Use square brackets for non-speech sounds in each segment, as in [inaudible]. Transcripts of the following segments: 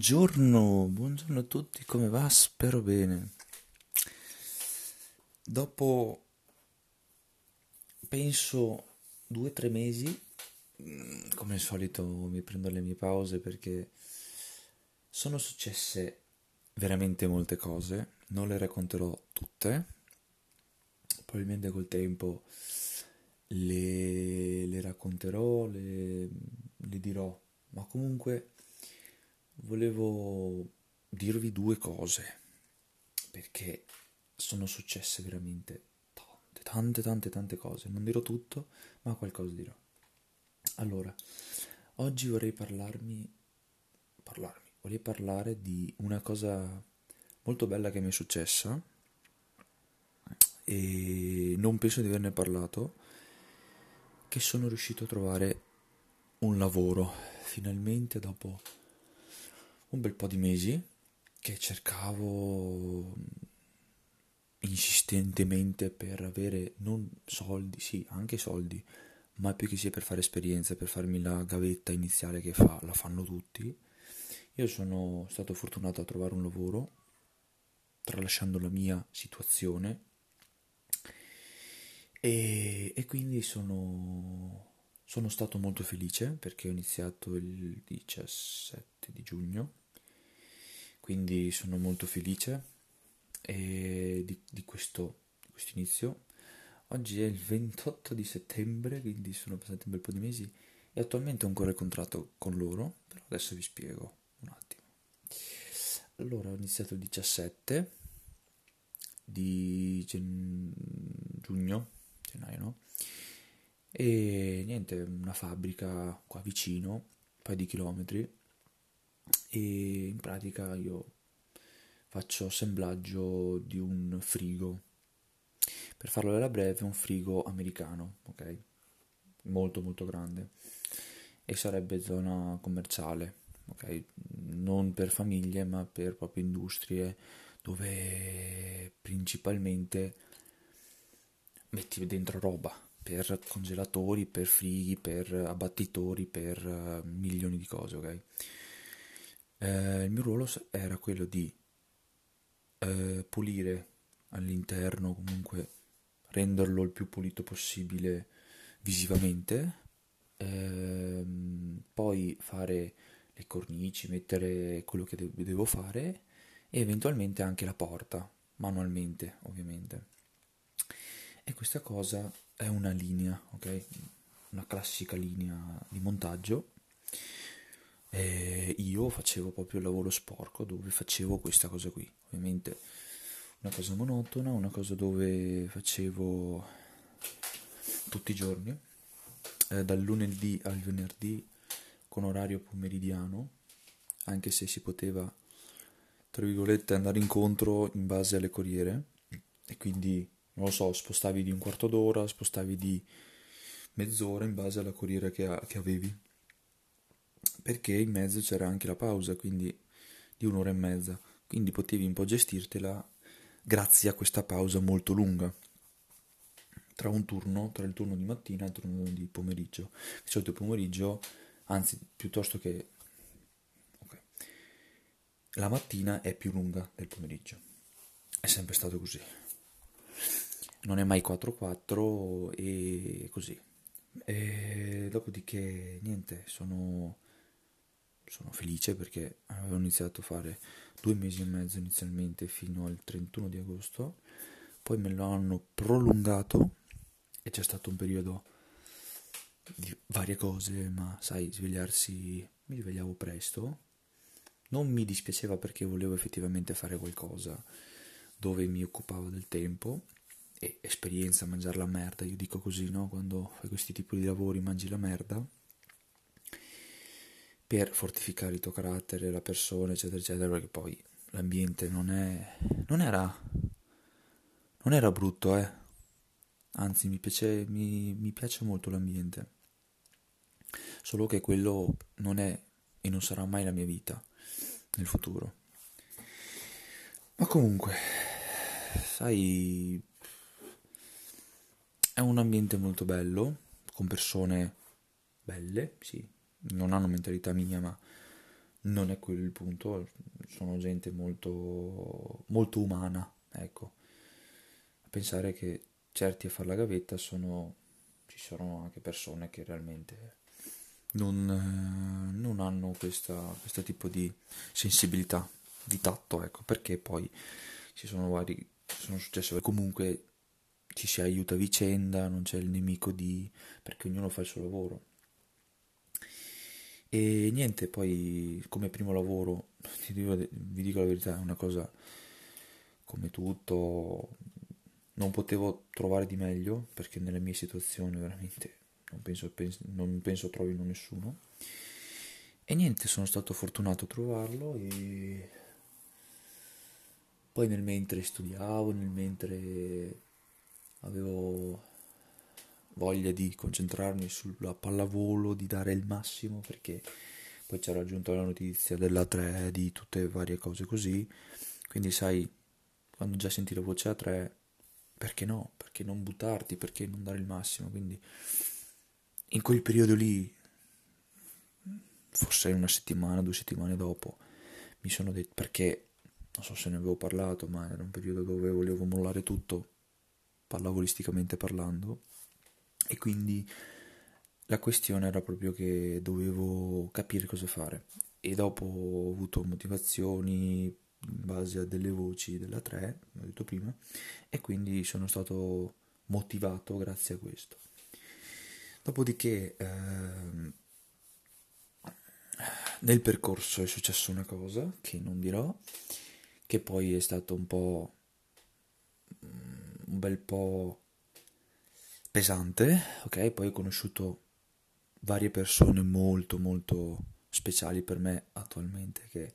Buongiorno, buongiorno a tutti, come va? Spero bene. Dopo, penso, due o tre mesi, mm, come al solito mi prendo le mie pause perché sono successe veramente molte cose, non le racconterò tutte, probabilmente col tempo le, le racconterò, le, le dirò, ma comunque volevo dirvi due cose perché sono successe veramente tante, tante, tante, tante cose. Non dirò tutto, ma qualcosa dirò. Allora, oggi vorrei parlarmi, parlarmi, vorrei parlare di una cosa molto bella che mi è successa e non penso di averne parlato, che sono riuscito a trovare un lavoro finalmente dopo un bel po' di mesi che cercavo insistentemente per avere non soldi, sì, anche soldi, ma più che sia per fare esperienza, per farmi la gavetta iniziale che fa, la fanno tutti. Io sono stato fortunato a trovare un lavoro, tralasciando la mia situazione, e, e quindi sono, sono stato molto felice perché ho iniziato il 17 di giugno quindi sono molto felice di, di, questo, di questo inizio. Oggi è il 28 di settembre, quindi sono passati un bel po' di mesi e attualmente ho ancora il contratto con loro, però adesso vi spiego un attimo. Allora, ho iniziato il 17 di gen... giugno, gennaio, no? E niente, una fabbrica qua vicino, un paio di chilometri, e in pratica io faccio assemblaggio di un frigo. Per farlo alla breve, un frigo americano, ok? Molto molto grande. E sarebbe zona commerciale, ok? Non per famiglie, ma per proprio industrie dove principalmente metti dentro roba per congelatori, per frighi, per abbattitori, per uh, milioni di cose, ok? Eh, il mio ruolo era quello di eh, pulire all'interno, comunque renderlo il più pulito possibile visivamente, ehm, poi fare le cornici, mettere quello che de- devo fare e eventualmente anche la porta, manualmente ovviamente. E questa cosa è una linea, ok? Una classica linea di montaggio e io facevo proprio il lavoro sporco dove facevo questa cosa qui. Ovviamente una cosa monotona, una cosa dove facevo tutti i giorni, eh, dal lunedì al venerdì con orario pomeridiano, anche se si poteva, tra virgolette, andare incontro in base alle corriere e quindi, non lo so, spostavi di un quarto d'ora, spostavi di mezz'ora in base alla corriera che, che avevi perché in mezzo c'era anche la pausa, quindi di un'ora e mezza, quindi potevi un po' gestirtela grazie a questa pausa molto lunga tra un turno, tra il turno di mattina e il turno di pomeriggio. Di solito pomeriggio, anzi piuttosto che okay. la mattina è più lunga del pomeriggio. È sempre stato così. Non è mai 4-4 e così. E dopodiché niente, sono sono felice perché avevo iniziato a fare due mesi e mezzo inizialmente fino al 31 di agosto, poi me lo hanno prolungato e c'è stato un periodo di varie cose, ma sai, svegliarsi, mi svegliavo presto, non mi dispiaceva perché volevo effettivamente fare qualcosa dove mi occupavo del tempo e esperienza mangiare la merda, io dico così, no? Quando fai questi tipi di lavori mangi la merda per fortificare il tuo carattere, la persona, eccetera, eccetera, perché poi l'ambiente non è... non era... non era brutto, eh. Anzi, mi piace, mi, mi piace molto l'ambiente. Solo che quello non è e non sarà mai la mia vita nel futuro. Ma comunque, sai, è un ambiente molto bello, con persone belle, sì, non hanno mentalità mia, ma non è quello il punto, sono gente molto, molto umana, ecco. A pensare che certi a fare la gavetta sono, ci sono anche persone che realmente non, non hanno questa, questo tipo di sensibilità, di tatto, ecco, perché poi ci sono vari, sono successe comunque ci si aiuta a vicenda, non c'è il nemico di... perché ognuno fa il suo lavoro. E niente, poi come primo lavoro, [laughs] vi dico la verità, è una cosa come tutto, non potevo trovare di meglio perché nelle mie situazioni veramente non penso, non penso trovino nessuno. E niente, sono stato fortunato a trovarlo e poi nel mentre studiavo, nel mentre avevo voglia di concentrarmi sulla pallavolo, di dare il massimo perché poi c'era aggiunto la notizia della 3, di tutte varie cose così. Quindi sai, quando già senti la voce a 3, perché no? Perché non buttarti, perché non dare il massimo? Quindi in quel periodo lì, forse una settimana, due settimane dopo, mi sono detto perché non so se ne avevo parlato, ma era un periodo dove volevo mollare tutto, pallavolisticamente parlando, e quindi la questione era proprio che dovevo capire cosa fare e dopo ho avuto motivazioni in base a delle voci della 3, come ho detto prima, e quindi sono stato motivato grazie a questo. Dopodiché ehm, nel percorso è successa una cosa che non dirò, che poi è stato un po' un bel po' pesante, ok? Poi ho conosciuto varie persone molto molto speciali per me attualmente che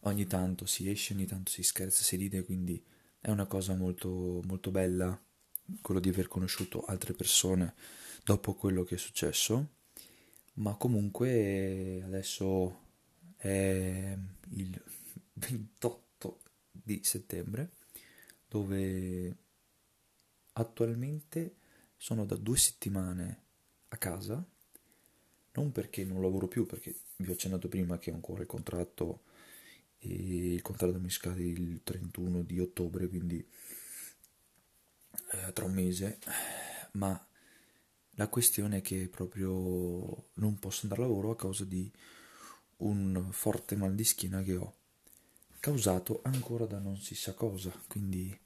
ogni tanto si esce, ogni tanto si scherza, si ride, quindi è una cosa molto molto bella quello di aver conosciuto altre persone dopo quello che è successo, ma comunque adesso è il 28 di settembre dove attualmente sono da due settimane a casa, non perché non lavoro più, perché vi ho accennato prima che ho ancora il contratto e il contratto mi scade il 31 di ottobre, quindi eh, tra un mese, ma la questione è che proprio non posso andare a lavoro a causa di un forte mal di schiena che ho causato ancora da non si sa cosa, quindi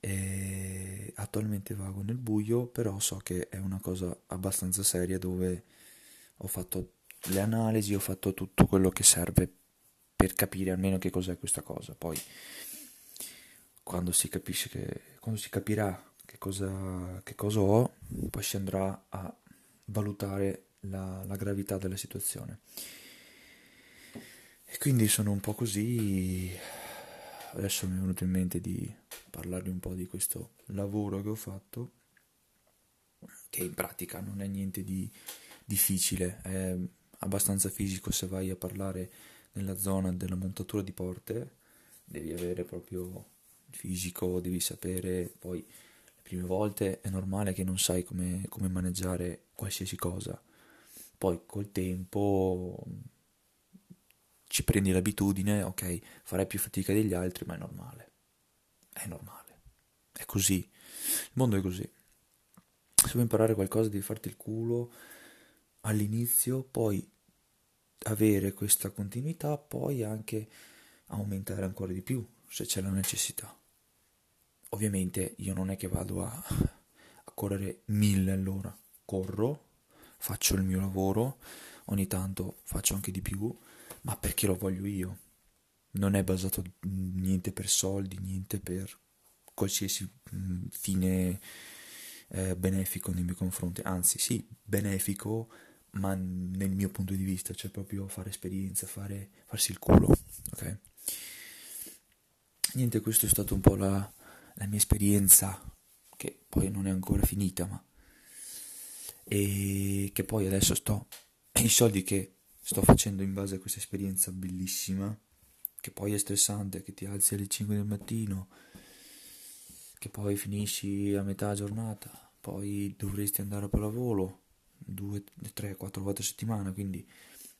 eh, attualmente vago nel buio, però so che è una cosa abbastanza seria dove ho fatto le analisi, ho fatto tutto quello che serve per capire almeno che cos'è questa cosa. Poi quando si capisce che quando si capirà che cosa, che cosa ho, poi si andrà a valutare la, la gravità della situazione. E quindi sono un po' così. Adesso mi è venuto in mente di parlarvi un po' di questo lavoro che ho fatto, che in pratica non è niente di difficile, è abbastanza fisico se vai a parlare nella zona della montatura di porte, devi avere proprio fisico, devi sapere, poi le prime volte è normale che non sai come, come maneggiare qualsiasi cosa, poi col tempo ci prendi l'abitudine, ok, farai più fatica degli altri, ma è normale. È normale. È così. Il mondo è così. Se vuoi imparare qualcosa devi farti il culo all'inizio, poi avere questa continuità, poi anche aumentare ancora di più se c'è la necessità. Ovviamente io non è che vado a, a correre mille all'ora, corro, faccio il mio lavoro, ogni tanto faccio anche di più, ma perché lo voglio io. Non è basato niente per soldi, niente per qualsiasi mm, fine eh, benefico nei miei confronti. Anzi, sì, benefico, ma nel mio punto di vista, cioè proprio fare esperienza, fare, farsi il culo, ok? Niente, questa è stata un po' la, la mia esperienza, che poi non è ancora finita, ma... E che poi adesso sto... I soldi che sto facendo in base a questa esperienza bellissima, che poi è stressante, che ti alzi alle 5 del mattino, che poi finisci a metà giornata, poi dovresti andare a pallavolo due, tre, quattro volte a settimana, quindi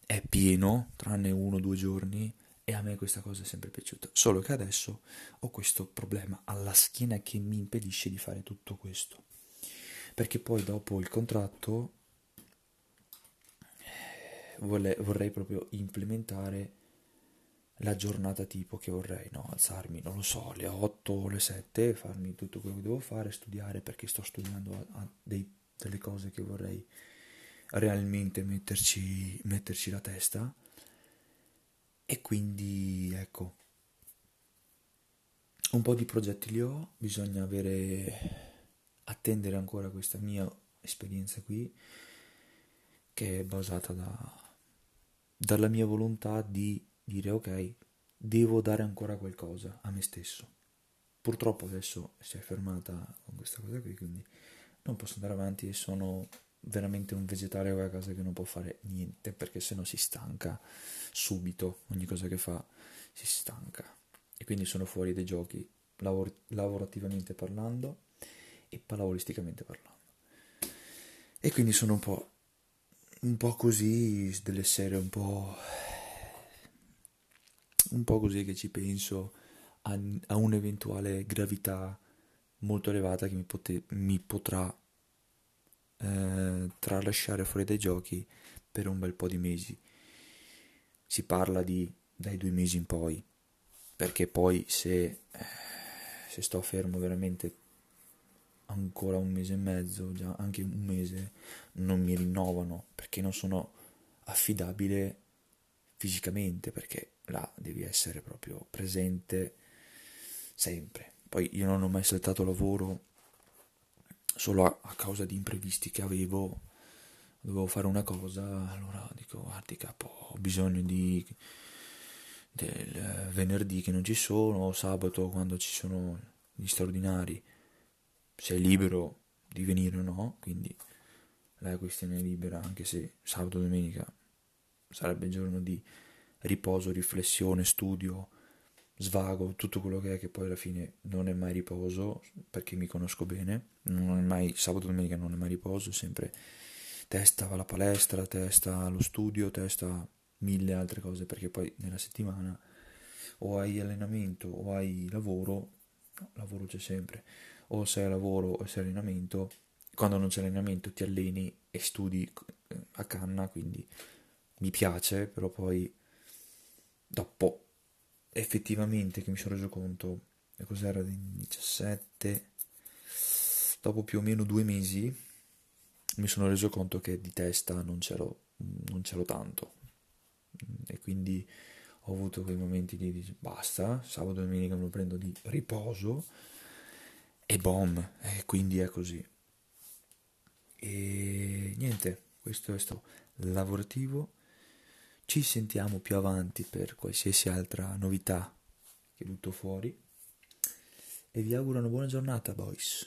è pieno, tranne uno o due giorni, e a me questa cosa è sempre piaciuta. Solo che adesso ho questo problema alla schiena che mi impedisce di fare tutto questo. Perché poi dopo il contratto vorrei, vorrei proprio implementare la giornata tipo che vorrei, no? Alzarmi, non lo so, alle 8 o alle 7, farmi tutto quello che devo fare, studiare perché sto studiando a, a dei, delle cose che vorrei realmente metterci, metterci la testa. E quindi ecco, un po' di progetti li ho, bisogna avere, attendere ancora questa mia esperienza qui, che è basata da, dalla mia volontà di dire ok, devo dare ancora qualcosa a me stesso. Purtroppo adesso si è fermata con questa cosa qui, quindi non posso andare avanti e sono veramente un vegetale a casa che non può fare niente perché sennò si stanca subito, ogni cosa che fa si stanca. E quindi sono fuori dai giochi lavor- lavorativamente parlando e pallavolisticamente parlando. E quindi sono un po', un po' così, delle serie un po' un po' così che ci penso a, a un'eventuale gravità molto elevata che mi, pote, mi potrà eh, tralasciare fuori dai giochi per un bel po' di mesi. Si parla di dai due mesi in poi, perché poi se, se sto fermo veramente ancora un mese e mezzo, già anche un mese, non mi rinnovano perché non sono affidabile fisicamente, perché là devi essere proprio presente sempre. Poi io non ho mai saltato lavoro solo a, a causa di imprevisti che avevo, dovevo fare una cosa, allora dico guardi capo, ho bisogno di del venerdì che non ci sono, sabato quando ci sono gli straordinari, sei libero di venire o no, quindi la questione è libera, anche se sabato e domenica sarebbe il giorno di riposo, riflessione, studio, svago, tutto quello che è che poi alla fine non è mai riposo, perché mi conosco bene, non è mai sabato e domenica non è mai riposo, sempre testa alla palestra, testa allo studio, testa mille altre cose, perché poi nella settimana o hai allenamento o hai lavoro, no, lavoro c'è sempre, o sei a lavoro o sei allenamento, quando non c'è allenamento ti alleni e studi a canna, quindi mi piace, però poi dopo effettivamente che mi sono reso conto cos'era 17 dopo più o meno due mesi mi sono reso conto che di testa non c'ero, non c'ero tanto. E quindi ho avuto quei momenti di, di basta sabato e domenica me lo prendo di riposo e bom e quindi è così. E niente questo è stato lavorativo ci sentiamo più avanti per qualsiasi altra novità che butto fuori e vi auguro una buona giornata, boys.